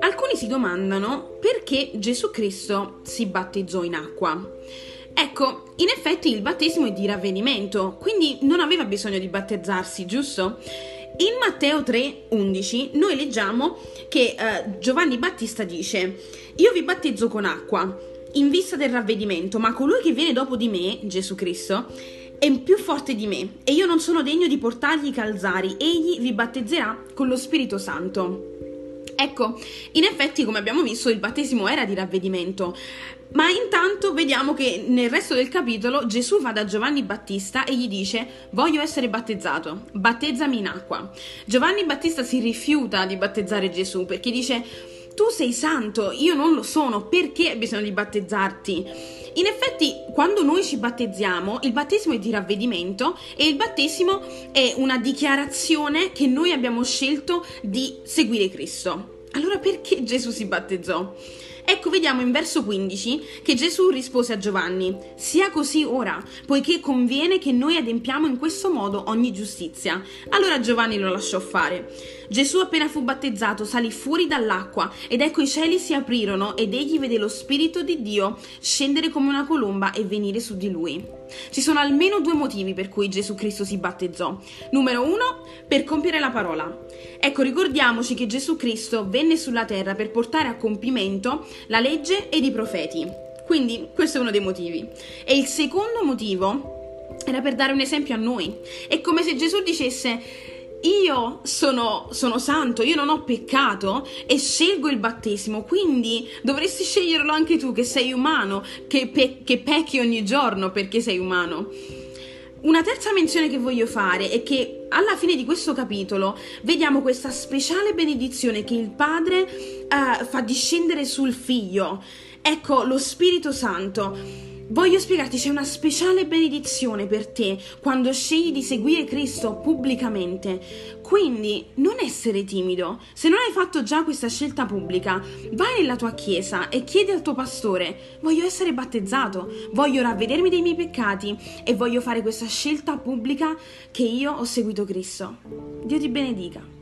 Alcuni si domandano perché Gesù Cristo si battezzò in acqua. Ecco, in effetti il battesimo è di ravvedimento, quindi non aveva bisogno di battezzarsi, giusto? In Matteo 3:11 noi leggiamo che eh, Giovanni Battista dice: Io vi battezzo con acqua in vista del ravvedimento, ma colui che viene dopo di me, Gesù Cristo, è più forte di me e io non sono degno di portargli i calzari. Egli vi battezzerà con lo Spirito Santo. Ecco, in effetti, come abbiamo visto, il battesimo era di ravvedimento. Ma intanto vediamo che nel resto del capitolo Gesù va da Giovanni Battista e gli dice: Voglio essere battezzato, battezzami in acqua. Giovanni Battista si rifiuta di battezzare Gesù perché dice: Tu sei santo, io non lo sono, perché hai bisogno di battezzarti? In effetti, quando noi ci battezziamo, il battesimo è di ravvedimento e il battesimo è una dichiarazione che noi abbiamo scelto di seguire Cristo. Allora perché Gesù si battezzò? Ecco, vediamo in verso 15 che Gesù rispose a Giovanni, sia così ora, poiché conviene che noi adempiamo in questo modo ogni giustizia. Allora Giovanni lo lasciò fare. Gesù appena fu battezzato salì fuori dall'acqua ed ecco i cieli si aprirono ed egli vede lo Spirito di Dio scendere come una colomba e venire su di lui. Ci sono almeno due motivi per cui Gesù Cristo si battezzò. Numero uno, per compiere la parola. Ecco, ricordiamoci che Gesù Cristo venne sulla terra per portare a compimento la legge ed i profeti. Quindi questo è uno dei motivi. E il secondo motivo era per dare un esempio a noi. È come se Gesù dicesse io sono, sono, santo, io non ho peccato e scelgo il battesimo, quindi dovresti sceglierlo anche tu che sei umano, che, pe- che pecchi ogni giorno perché sei umano. Una terza menzione che voglio fare è che alla fine di questo capitolo vediamo questa speciale benedizione che il Padre uh, fa discendere sul Figlio. Ecco, lo Spirito Santo Voglio spiegarti, c'è una speciale benedizione per te quando scegli di seguire Cristo pubblicamente. Quindi non essere timido. Se non hai fatto già questa scelta pubblica, vai nella tua chiesa e chiedi al tuo pastore: Voglio essere battezzato, voglio ravvedermi dei miei peccati e voglio fare questa scelta pubblica che io ho seguito Cristo. Dio ti benedica.